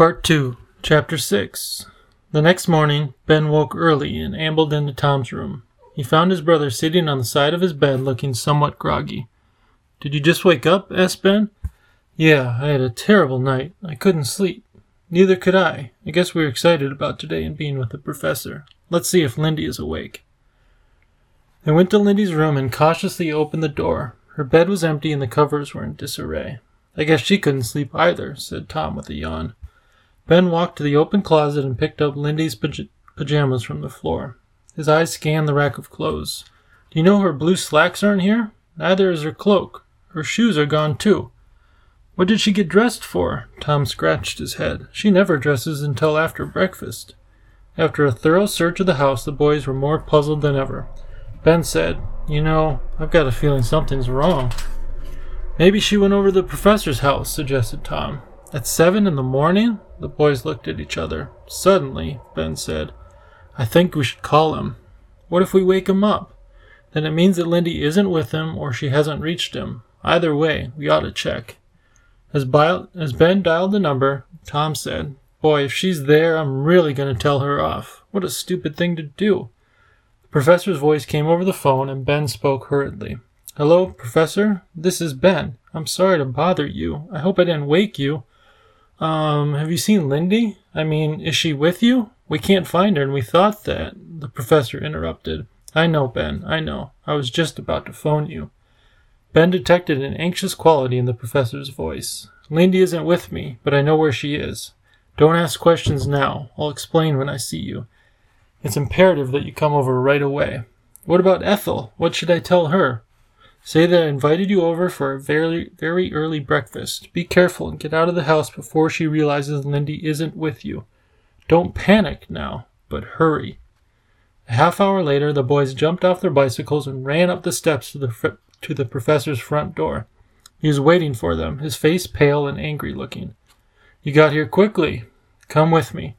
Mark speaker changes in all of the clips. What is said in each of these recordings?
Speaker 1: Part 2, Chapter 6 The next morning, Ben woke early and ambled into Tom's room. He found his brother sitting on the side of his bed looking somewhat groggy. Did you just wake up? asked Ben. Yeah, I had a terrible night. I couldn't sleep. Neither could I. I guess we are excited about today and being with the professor. Let's see if Lindy is awake. They went to Lindy's room and cautiously opened the door. Her bed was empty and the covers were in disarray. I guess she couldn't sleep either, said Tom with a yawn. Ben walked to the open closet and picked up Lindy's paj- pajamas from the floor. His eyes scanned the rack of clothes. Do you know her blue slacks aren't here? Neither is her cloak. Her shoes are gone too. What did she get dressed for? Tom scratched his head. She never dresses until after breakfast. After a thorough search of the house, the boys were more puzzled than ever. Ben said, You know, I've got a feeling something's wrong. Maybe she went over to the professor's house, suggested Tom. At seven in the morning? The boys looked at each other. Suddenly, Ben said, I think we should call him. What if we wake him up? Then it means that Lindy isn't with him or she hasn't reached him. Either way, we ought to check. As, as Ben dialed the number, Tom said, Boy, if she's there, I'm really going to tell her off. What a stupid thing to do. The professor's voice came over the phone and Ben spoke hurriedly. Hello, Professor? This is Ben. I'm sorry to bother you. I hope I didn't wake you. Um, have you seen Lindy? I mean, is she with you? We can't find her, and we thought that. The professor interrupted. I know, Ben, I know. I was just about to phone you. Ben detected an anxious quality in the professor's voice. Lindy isn't with me, but I know where she is. Don't ask questions now. I'll explain when I see you. It's imperative that you come over right away. What about Ethel? What should I tell her? Say that I invited you over for a very, very early breakfast. Be careful and get out of the house before she realizes Lindy isn't with you. Don't panic now, but hurry. A half hour later, the boys jumped off their bicycles and ran up the steps to the, fr- to the professor's front door. He was waiting for them, his face pale and angry looking. You got here quickly. Come with me.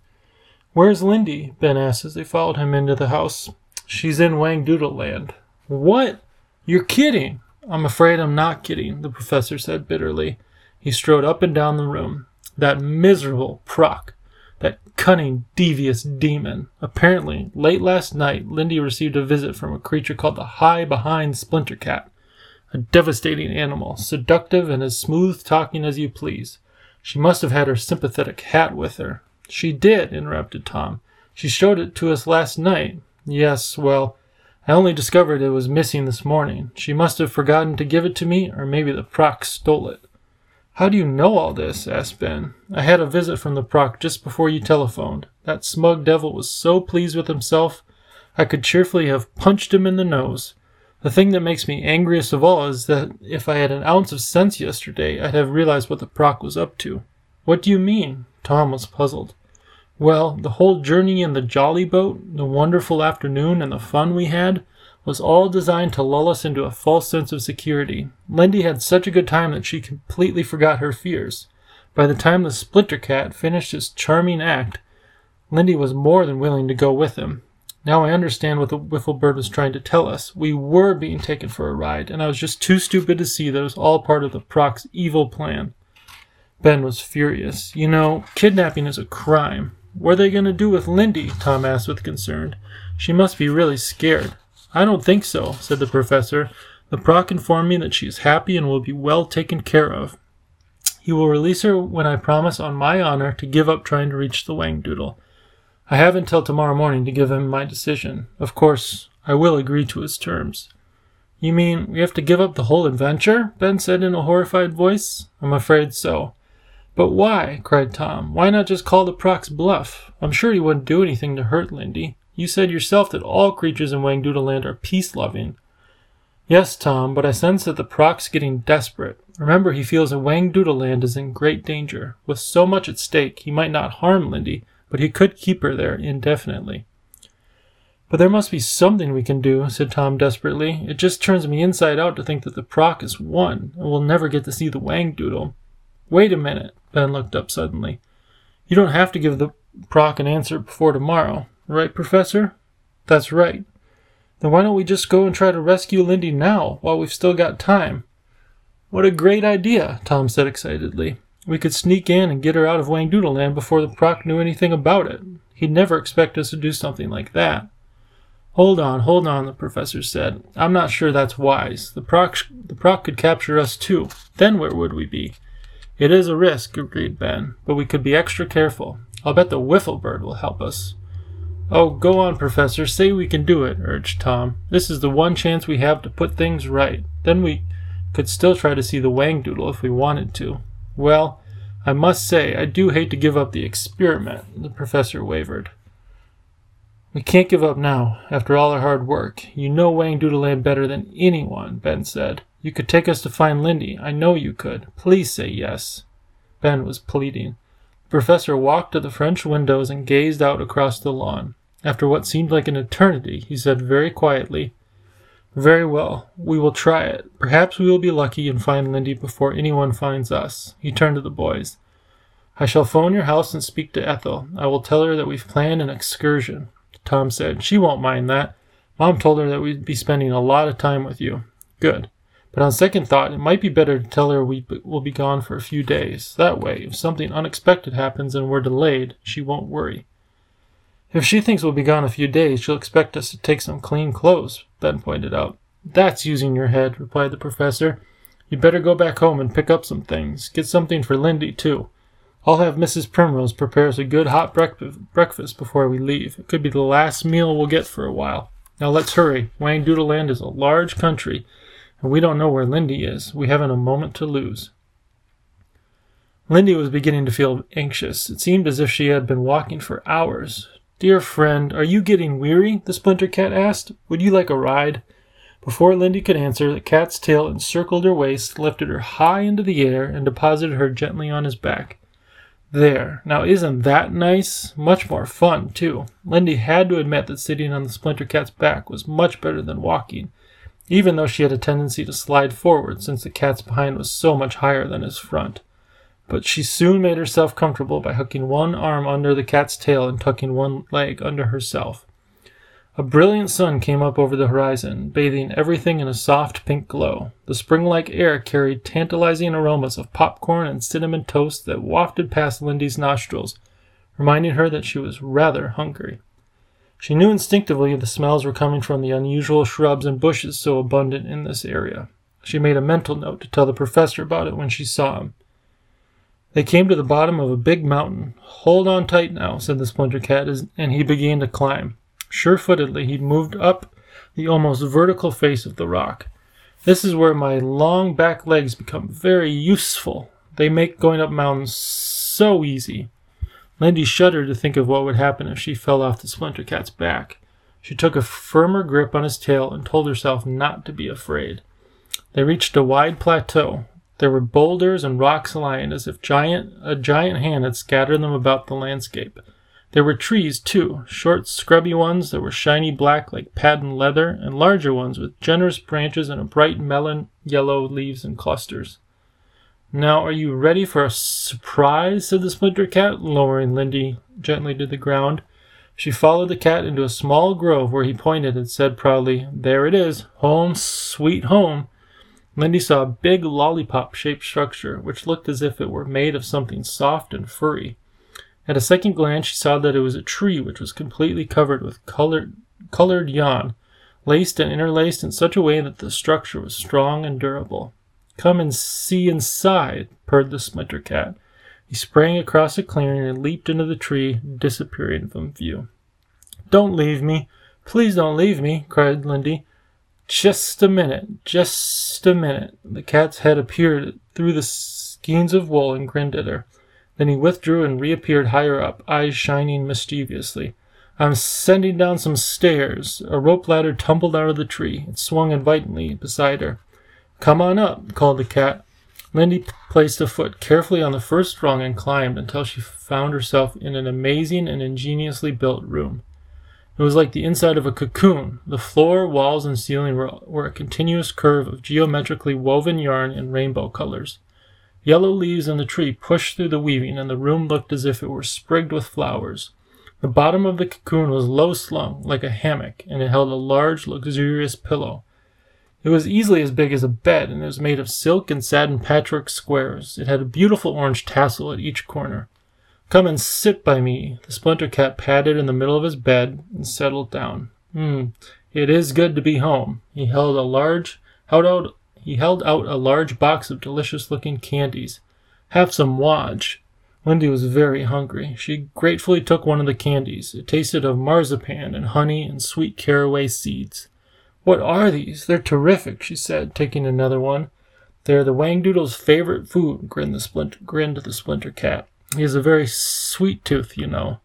Speaker 1: Where's Lindy? Ben asked as they followed him into the house. She's in Whangdoodle Land. What? You're kidding. I'm afraid I'm not kidding, the professor said bitterly. He strode up and down the room. That miserable Prock, That cunning, devious demon. Apparently, late last night, Lindy received a visit from a creature called the High Behind Splinter Cat. A devastating animal, seductive and as smooth talking as you please. She must have had her sympathetic hat with her. She did, interrupted Tom. She showed it to us last night. Yes, well, I only discovered it was missing this morning. She must have forgotten to give it to me, or maybe the Prock stole it. How do you know all this? asked Ben. I had a visit from the Prock just before you telephoned. That smug devil was so pleased with himself, I could cheerfully have punched him in the nose. The thing that makes me angriest of all is that if I had an ounce of sense yesterday, I'd have realized what the Prock was up to. What do you mean? Tom was puzzled. Well, the whole journey in the jolly boat, the wonderful afternoon, and the fun we had was all designed to lull us into a false sense of security. Lindy had such a good time that she completely forgot her fears. By the time the Splinter Cat finished his charming act, Lindy was more than willing to go with him. Now I understand what the Whiffle Bird was trying to tell us. We were being taken for a ride, and I was just too stupid to see that it was all part of the Prock's evil plan. Ben was furious. You know, kidnapping is a crime. What are they going to do with Lindy? Tom asked with concern. She must be really scared. I don't think so, said the professor. The Prock informed me that she is happy and will be well taken care of. He will release her when I promise on my honor to give up trying to reach the Whangdoodle. I have until tomorrow morning to give him my decision. Of course, I will agree to his terms. You mean we have to give up the whole adventure? Ben said in a horrified voice. I'm afraid so. But why? cried Tom. Why not just call the Prock's bluff? I'm sure he wouldn't do anything to hurt Lindy. You said yourself that all creatures in Whangdoodle Land are peace loving. Yes, Tom, but I sense that the Prock's getting desperate. Remember, he feels that Whangdoodle Land is in great danger. With so much at stake, he might not harm Lindy, but he could keep her there indefinitely. But there must be something we can do, said Tom desperately. It just turns me inside out to think that the Prock is won, and we'll never get to see the Whangdoodle. Wait a minute. Ben looked up suddenly. You don't have to give the Prock an answer before tomorrow, right, Professor? That's right. Then why don't we just go and try to rescue Lindy now, while we've still got time? What a great idea, Tom said excitedly. We could sneak in and get her out of Whangdoodle Land before the Prock knew anything about it. He'd never expect us to do something like that. Hold on, hold on, the professor said. I'm not sure that's wise. The Prock, the Prock could capture us too. Then where would we be? It is a risk, agreed Ben, but we could be extra careful. I'll bet the Whiffle Bird will help us. Oh, go on, Professor. Say we can do it, urged Tom. This is the one chance we have to put things right. Then we could still try to see the Whangdoodle if we wanted to. Well, I must say, I do hate to give up the experiment, the professor wavered. We can't give up now, after all our hard work. You know Whangdoodle Land better than anyone, Ben said. You could take us to find Lindy. I know you could. Please say yes. Ben was pleading. The professor walked to the French windows and gazed out across the lawn. After what seemed like an eternity, he said very quietly, Very well, we will try it. Perhaps we will be lucky and find Lindy before anyone finds us. He turned to the boys. I shall phone your house and speak to Ethel. I will tell her that we've planned an excursion. Tom said, She won't mind that. Mom told her that we'd be spending a lot of time with you. Good. But on second thought, it might be better to tell her we will be gone for a few days. That way, if something unexpected happens and we're delayed, she won't worry. If she thinks we'll be gone a few days, she'll expect us to take some clean clothes, Ben pointed out. That's using your head, replied the professor. You'd better go back home and pick up some things. Get something for Lindy, too. I'll have Mrs. Primrose prepare us a good hot breakfast before we leave. It could be the last meal we'll get for a while. Now let's hurry. Whangdoodle Land is a large country, and we don't know where Lindy is. We haven't a moment to lose. Lindy was beginning to feel anxious. It seemed as if she had been walking for hours. Dear friend, are you getting weary? the splinter cat asked. Would you like a ride? Before Lindy could answer, the cat's tail encircled her waist, lifted her high into the air, and deposited her gently on his back. There. Now, isn't that nice? Much more fun, too. Lindy had to admit that sitting on the splinter cat's back was much better than walking, even though she had a tendency to slide forward since the cat's behind was so much higher than his front but she soon made herself comfortable by hooking one arm under the cat's tail and tucking one leg under herself. A brilliant sun came up over the horizon, bathing everything in a soft pink glow. The spring like air carried tantalizing aromas of popcorn and cinnamon toast that wafted past Lindy's nostrils, reminding her that she was rather hungry. She knew instinctively the smells were coming from the unusual shrubs and bushes so abundant in this area. She made a mental note to tell the professor about it when she saw him. They came to the bottom of a big mountain. Hold on tight now, said the splinter cat, and he began to climb. Sure footedly, he moved up the almost vertical face of the rock. This is where my long back legs become very useful. They make going up mountains so easy. Lindy shuddered to think of what would happen if she fell off the splinter cat's back. She took a firmer grip on his tail and told herself not to be afraid. They reached a wide plateau. There were boulders and rocks lying as if giant a giant hand had scattered them about the landscape. There were trees, too, short, scrubby ones that were shiny black like patent leather, and larger ones with generous branches and bright melon yellow leaves and clusters. Now, are you ready for a surprise? said the splinter cat, lowering Lindy gently to the ground. She followed the cat into a small grove where he pointed and said proudly, There it is, home, sweet home. Lindy saw a big lollipop shaped structure, which looked as if it were made of something soft and furry. At a second glance, she saw that it was a tree which was completely covered with colored, colored yarn, laced and interlaced in such a way that the structure was strong and durable. Come and see inside, purred the splinter cat. He sprang across the clearing and leaped into the tree, disappearing from view. Don't leave me! Please don't leave me! cried Lindy. Just a minute, just a minute. The cat's head appeared through the skeins of wool and grinned at her. Then he withdrew and reappeared higher up, eyes shining mischievously. I'm sending down some stairs. A rope ladder tumbled out of the tree. It swung invitingly beside her. Come on up, called the cat. Lindy placed a foot carefully on the first rung and climbed until she found herself in an amazing and ingeniously built room. It was like the inside of a cocoon. The floor, walls, and ceiling were, were a continuous curve of geometrically woven yarn in rainbow colors. Yellow leaves on the tree pushed through the weaving, and the room looked as if it were sprigged with flowers. The bottom of the cocoon was low slung, like a hammock, and it held a large, luxurious pillow. It was easily as big as a bed, and it was made of silk and satin patchwork squares. It had a beautiful orange tassel at each corner. Come and sit by me. The splinter cat padded in the middle of his bed and settled down. Hmm, it is good to be home. He held a large held out he held out a large box of delicious looking candies. Have some wodge. Lindy was very hungry. She gratefully took one of the candies. It tasted of marzipan and honey and sweet caraway seeds. What are these? They're terrific, she said, taking another one. They're the Whangdoodle's favorite food, grinned the, splinter, grinned the splinter cat. He has a very sweet tooth, you know.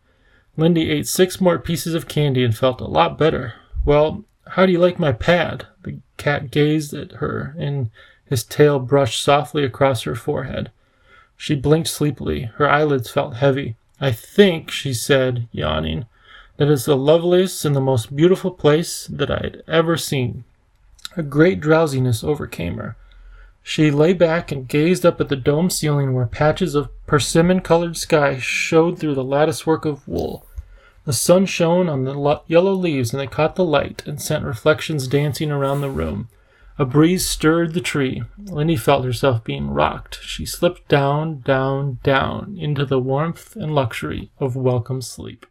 Speaker 1: Lindy ate six more pieces of candy and felt a lot better. Well, how do you like my pad? The cat gazed at her, and his tail brushed softly across her forehead. She blinked sleepily. Her eyelids felt heavy. I think, she said, yawning, that it's the loveliest and the most beautiful place that I had ever seen. A great drowsiness overcame her. She lay back and gazed up at the dome ceiling where patches of persimmon colored sky showed through the latticework of wool. The sun shone on the yellow leaves and they caught the light and sent reflections dancing around the room. A breeze stirred the tree. Lindy felt herself being rocked. She slipped down, down, down into the warmth and luxury of welcome sleep.